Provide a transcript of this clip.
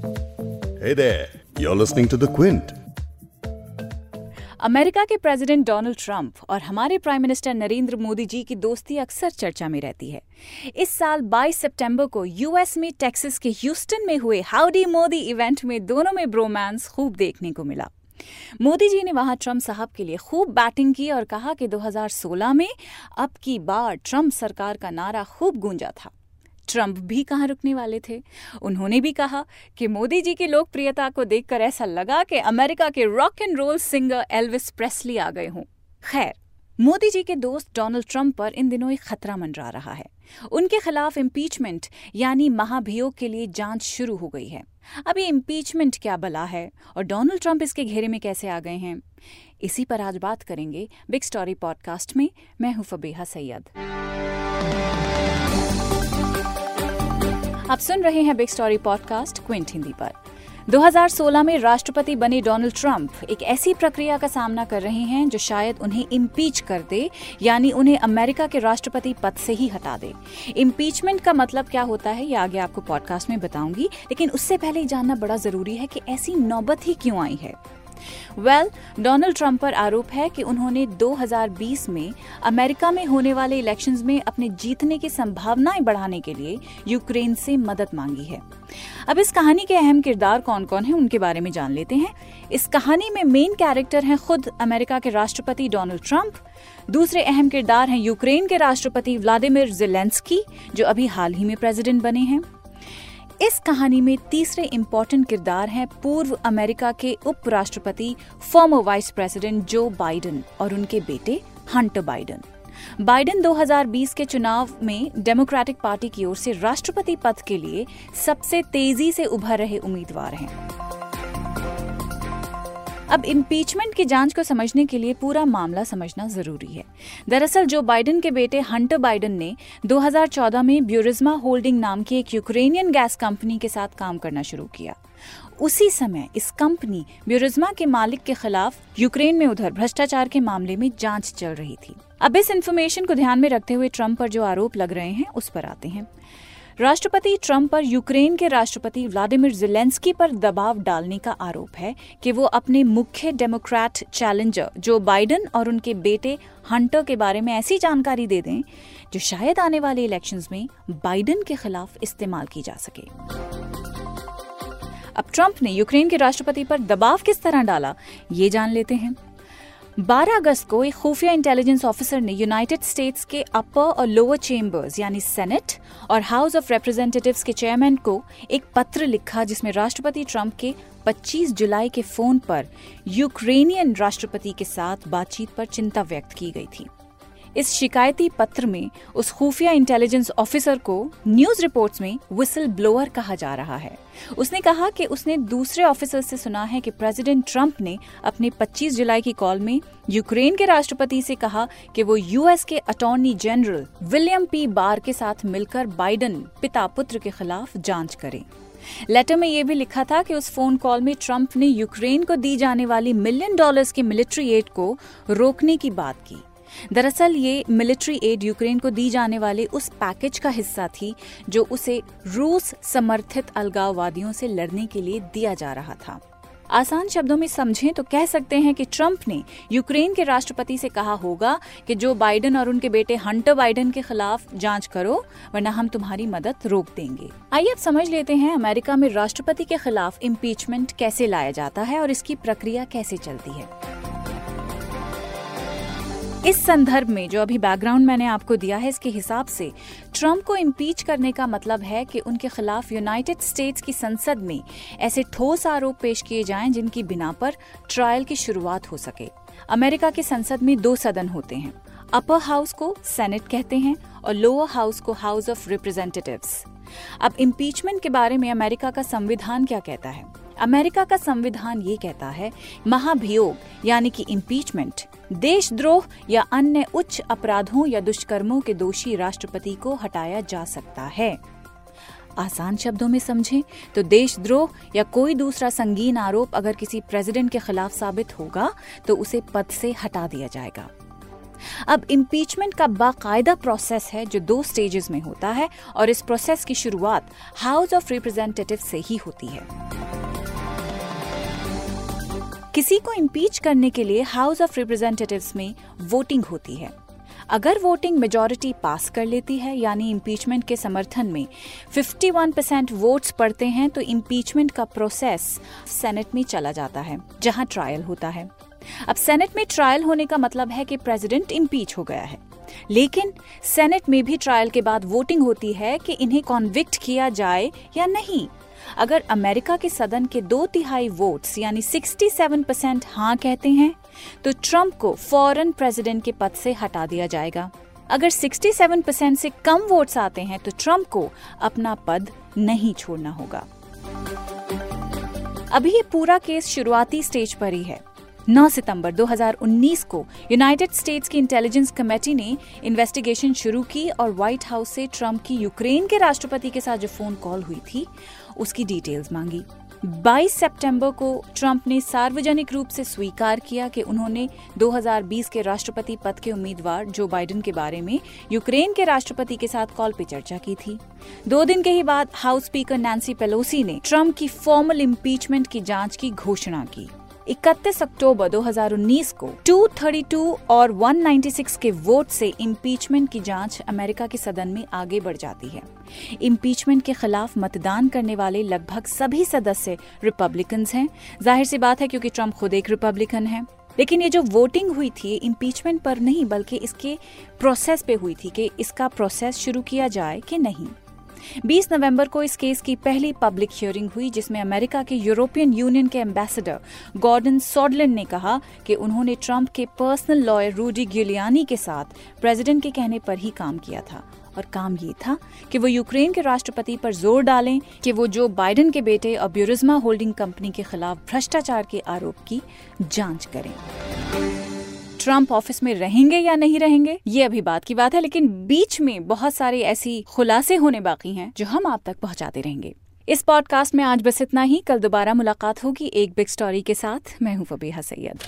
Hey there, you're listening to The Quint. America के president Donald Trump और हमारे prime minister Narendra Modi ji की दोस्ती अक्सर चर्चा में रहती है। इस साल 22 सितंबर को यूएस में टेक्सास के ह्यूस्टन में हुए हाउडी मोदी इवेंट में दोनों में ब्रोमांस खूब देखने को मिला। मोदी जी ने वहाँ ट्रंप साहब के लिए खूब बैटिंग की और कहा कि 2016 में अब की बार ट्रंप सरकार का नारा खूब गूंजा था। ट्रंप भी कहाँ रुकने वाले थे? उन्होंने भी कहा कि मोदी जी की लोकप्रियता को देखकर ऐसा लगा कि अमेरिका के rock and roll singer Elvis Presley आ गए हों। खैर, मोदी जी के दोस्त डोनाल्ड ट्रंप पर इन दिनों एक खतरा मंडरा रहा है। उनके खिलाफ इम्पीचमेंट यानी महाभियोग के लिए जाँच शुरू हो गई है। ये इम्पीचमेंट क्या बला है और डोनाल्ड ट्रंप इसके घेरे में कैसे आ गए हैं? इसी पर आज बात करेंगे बिग स्टोरी पॉडकास्ट में। मैं हूँ फबीहा सैयद। आप सुन रहे हैं big story podcast Quint Hindi पर। 2016 में राष्ट्रपति बने डोनाल्ड ट्रंप एक ऐसी प्रक्रिया का सामना कर रहे हैं जो शायद उन्हें इम्पीच कर दे, यानी उन्हें अमेरिका के राष्ट्रपति पद से ही हटा दे। इम्पीचमेंट का मतलब क्या होता है, ये आगे आपको पॉडकास्ट में बताऊँगी, लेकिन उससे पहले जानना बड़ा ज़रूरी है कि ऐसी नौबत ही क्यों आई है। वेल डोनाल्ड ट्रंप पर आरोप है कि उन्होंने 2020 में अमेरिका में होने वाले इलेक्शंस में अपने जीतने की संभावनाएँ बढ़ाने के लिए यूक्रेन से मदद मांगी है। अब इस कहानी के अहम किरदार कौन कौन हैं, उनके बारे में जान लेते हैं। इस कहानी में मेन कैरेक्टर हैं खुद अमेरिका के राष्ट्रपति डोनाल्ड ट्रंप दूसरे अहम किरदार हैं यूक्रेन के राष्ट्रपति व्लादिमिर जेलेंस्की जो अभी हाल ही में प्रेसिडेंट बने हैं। इस कहानी में तीसरे इम्पोर्टेंट किरदार हैं पूर्व अमेरिका के उपराष्ट्रपति former vice president Joe Biden और उनके बेटे हंटर बाइडेन बाइडेन 2020 के चुनाव में डेमोक्रेटिक पार्टी की ओर से राष्ट्रपति पद के लिए सबसे तेज़ी से उभर रहे उम्मीदवार हैं। अब इम्पीचमेंट की जाँच को समझने के लिए पूरा मामला समझना ज़रूरी है। दरअसल जो बाइडन के बेटे हंटर बाइडन ने 2014 में ब्यूरिज्मा होल्डिंग नाम की एक यूक्रेनियन गैस कंपनी के साथ काम करना शुरू किया। उसी समय इस कंपनी ब्यूरिज्मा के मालिक के खिलाफ यूक्रेन में उधर भ्रष्टाचार के मामले में जाँच चल रही थी। अब इस इन्फॉर्मेशन को ध्यान में रखते हुए ट्रंप पर जो आरोप लग रहे हैं, उस पर आते हैं। राष्ट्रपति ट्रंप पर यूक्रेन के राष्ट्रपति व्लादिमीर जिलेंस्की पर दबाव डालने का आरोप है कि वो अपने मुख्य डेमोक्रेट चैलेंजर जो बाइडन और उनके बेटे हंटर के बारे में ऐसी जानकारी दे दें जो शायद आने वाले इलेक्शंस में बाइडन के खिलाफ इस्तेमाल की जा सके। अब ट्रंप ने यूक्रेन के राष्ट्रपति पर दबाव किस तरह डाला, ये जान लेते हैं। 12 अगस्त को एक खुफिया इंटेलिजेंस ऑफिसर ने यूनाइटेड स्टेट्स के अपर और लोअर चेम्बर्स यानी सेनेट और हाउस ऑफ़ रिप्रेजेंटेटिव्स के चेयरमैन को एक पत्र लिखा जिसमें राष्ट्रपति ट्रंप के 25 जुलाई के फ़ोन पर यूक्रेनियन राष्ट्रपति के साथ बातचीत पर चिंता व्यक्त की गई थी। इस शिकायती पत्र में उस खुफिया इंटेलिजेंस ऑफिसर को न्यूज़ रिपोर्ट्स में विसल ब्लोअर कहा जा रहा है। उसने कहा कि उसने दूसरे ऑफिसर से सुना है कि प्रेसिडेंट ट्रंप ने अपने 25 जुलाई की कॉल में यूक्रेन के राष्ट्रपति से कहा कि वो यूएस के attorney general William P Barr के साथ मिलकर बाइडन पिता पुत्र के खिलाफ जाँच करें। लेटर में यह भी लिखा था कि उस फ़ोन कॉल में ट्रंप ने यूक्रेन को दी जाने वाली मिलियन डॉलर्स की मिलिट्री एड को रोकने की बात की। दरअसल ये मिलिट्री एड यूक्रेन को दी जाने वाले उस पैकेज का हिस्सा थी, जो उसे रूस समर्थित अलगाववादियों से लड़ने के लिए दिया जा रहा था। आसान शब्दों में समझें तो कह सकते हैं कि ट्रंप ने यूक्रेन के राष्ट्रपति से कहा होगा कि जो बाइडन और उनके बेटे हंटर बाइडन के खिलाफ जाँच करो, वरना हम तुम्हारी मदद रोक देंगे। आइए अब समझ लेते हैं अमेरिका में राष्ट्रपति के खिलाफ इम्पीचमेंट कैसे लाया जाता है और इसकी प्रक्रिया कैसे चलती है। इस संदर्भ में जो अभी बैकग्राउंड मैंने आपको दिया है, इसके हिसाब से ट्रंप को इम्पीच करने का मतलब है कि उनके खिलाफ यूनाइटेड स्टेट्स की संसद में ऐसे ठोस आरोप पेश किए जाएँ जिनकी बिना पर ट्रायल की शुरुआत हो सके। अमेरिका की संसद में दो सदन होते हैं। अपर हाउस को सेनेट कहते हैं और लोअर हाउस को हाउस ऑफ़ रिप्रेजेंटेटिव्स अब इम्पीचमेंट के बारे में अमेरिका का संविधान क्या कहता है? अमेरिका का संविधान ये कहता है, महाभियोग, यानी कि इम्पीचमेंट देशद्रोह या अन्य उच्च अपराधों या दुष्कर्मों के दोषी राष्ट्रपति को हटाया जा सकता है। आसान शब्दों में समझें तो देशद्रोह या कोई दूसरा संगीन आरोप अगर किसी प्रेसिडेंट के खिलाफ साबित होगा तो उसे पद से हटा दिया जाएगा। अब इम्पीचमेंट का बाकायदा प्रोसेस है जो दो स्टेजेस में होता है और इस प्रोसेस की शुरुआत हाउस ऑफ़ रिप्रेजेंटेटिव से ही होती है। किसी को इम्पीच करने के लिए हाउस ऑफ़ रिप्रेजेंटेटिव्स में वोटिंग होती है। अगर वोटिंग मेजोरिटी पास कर लेती है, यानी इम्पीचमेंट के समर्थन में 51 परसेंट वोट्स पड़ते हैं तो इम्पीचमेंट का प्रोसेस सेनेट में चला जाता है, जहाँ ट्रायल होता है। अब सेनेट में ट्रायल होने का मतलब है कि प्रेसिडेंट इम्पीच हो गया है। लेकिन सेनेट में भी ट्रायल के बाद वोटिंग होती है कि इन्हें कॉन्विक्ट किया जाए या नहीं। अगर अमेरिका के सदन के दो तिहाई वोट्स, यानी 67 परसेंट हाँ कहते हैं तो ट्रंप को फॉरन प्रेसिडेंट के पद से हटा दिया जाएगा। अगर 67 परसेंट से कम वोट्स आते हैं तो ट्रंप को अपना पद नहीं छोड़ना होगा। अभी ये पूरा केस शुरुआती स्टेज पर ही है। 9 सितंबर 2019 को यूनाइटेड स्टेट्स की इंटेलिजेंस कमेटी ने इन्वेस्टिगेशन शुरू की और व्हाइट हाउस से ट्रंप की यूक्रेन के राष्ट्रपति के साथ जो फ़ोन कॉल हुई थी उसकी डिटेल्स मांगी। 22 सितंबर को ट्रंप ने सार्वजनिक रूप से स्वीकार किया कि उन्होंने 2020 के राष्ट्रपति पद के उम्मीदवार जो बाइडेन के बारे में यूक्रेन के राष्ट्रपति के साथ कॉल पे चर्चा की थी। दो दिन के ही बाद हाउस स्पीकर नैन्सी पेलोसी ने ट्रंप की फॉर्मल इम्पीचमेंट की जाँच की घोषणा की। 31 अक्टूबर 2019 को 232 और 196 के वोट से इम्पीचमेंट की जाँच अमेरिका के सदन में आगे बढ़ जाती है। इम्पीचमेंट के खिलाफ मतदान करने वाले लगभग सभी सदस्य रिपब्लिकन हैं। ज़ाहिर सी बात है क्योंकि ट्रंप खुद एक रिपब्लिकन है। लेकिन ये जो वोटिंग हुई थी इम्पीचमेंट पर नहीं, बल्कि इसके प्रोसेस पे हुई थी कि इसका प्रोसेस शुरू किया जाए कि नहीं। 20 नवंबर को इस केस की पहली पब्लिक हियरिंग हुई, जिसमें अमेरिका के यूरोपियन यूनियन के एम्बेसडर गॉर्डन सॉडलिन ने कहा कि उन्होंने ट्रंप के पर्सनल लॉयर रूडी गिलियानी के साथ प्रेसिडेंट के कहने पर ही काम किया था। और काम ये था कि वो यूक्रेन के राष्ट्रपति पर ज़ोर डालें कि वो जो बाइडेन के बेटे और ब्यूरिज्मा होल्डिंग कंपनी के खिलाफ भ्रष्टाचार के आरोप की जाँच करें। ट्रंप ऑफ़िस में रहेंगे या नहीं रहेंगे, ये अभी बात की बात है, लेकिन बीच में बहुत सारे ऐसी खुलासे होने बाकी हैं जो हम आप तक पहुंचाते रहेंगे। इस पॉडकास्ट में आज बस इतना ही, कल दोबारा मुलाकात होगी एक बिग स्टोरी के साथ। मैं हूँ फबीहा सैयद।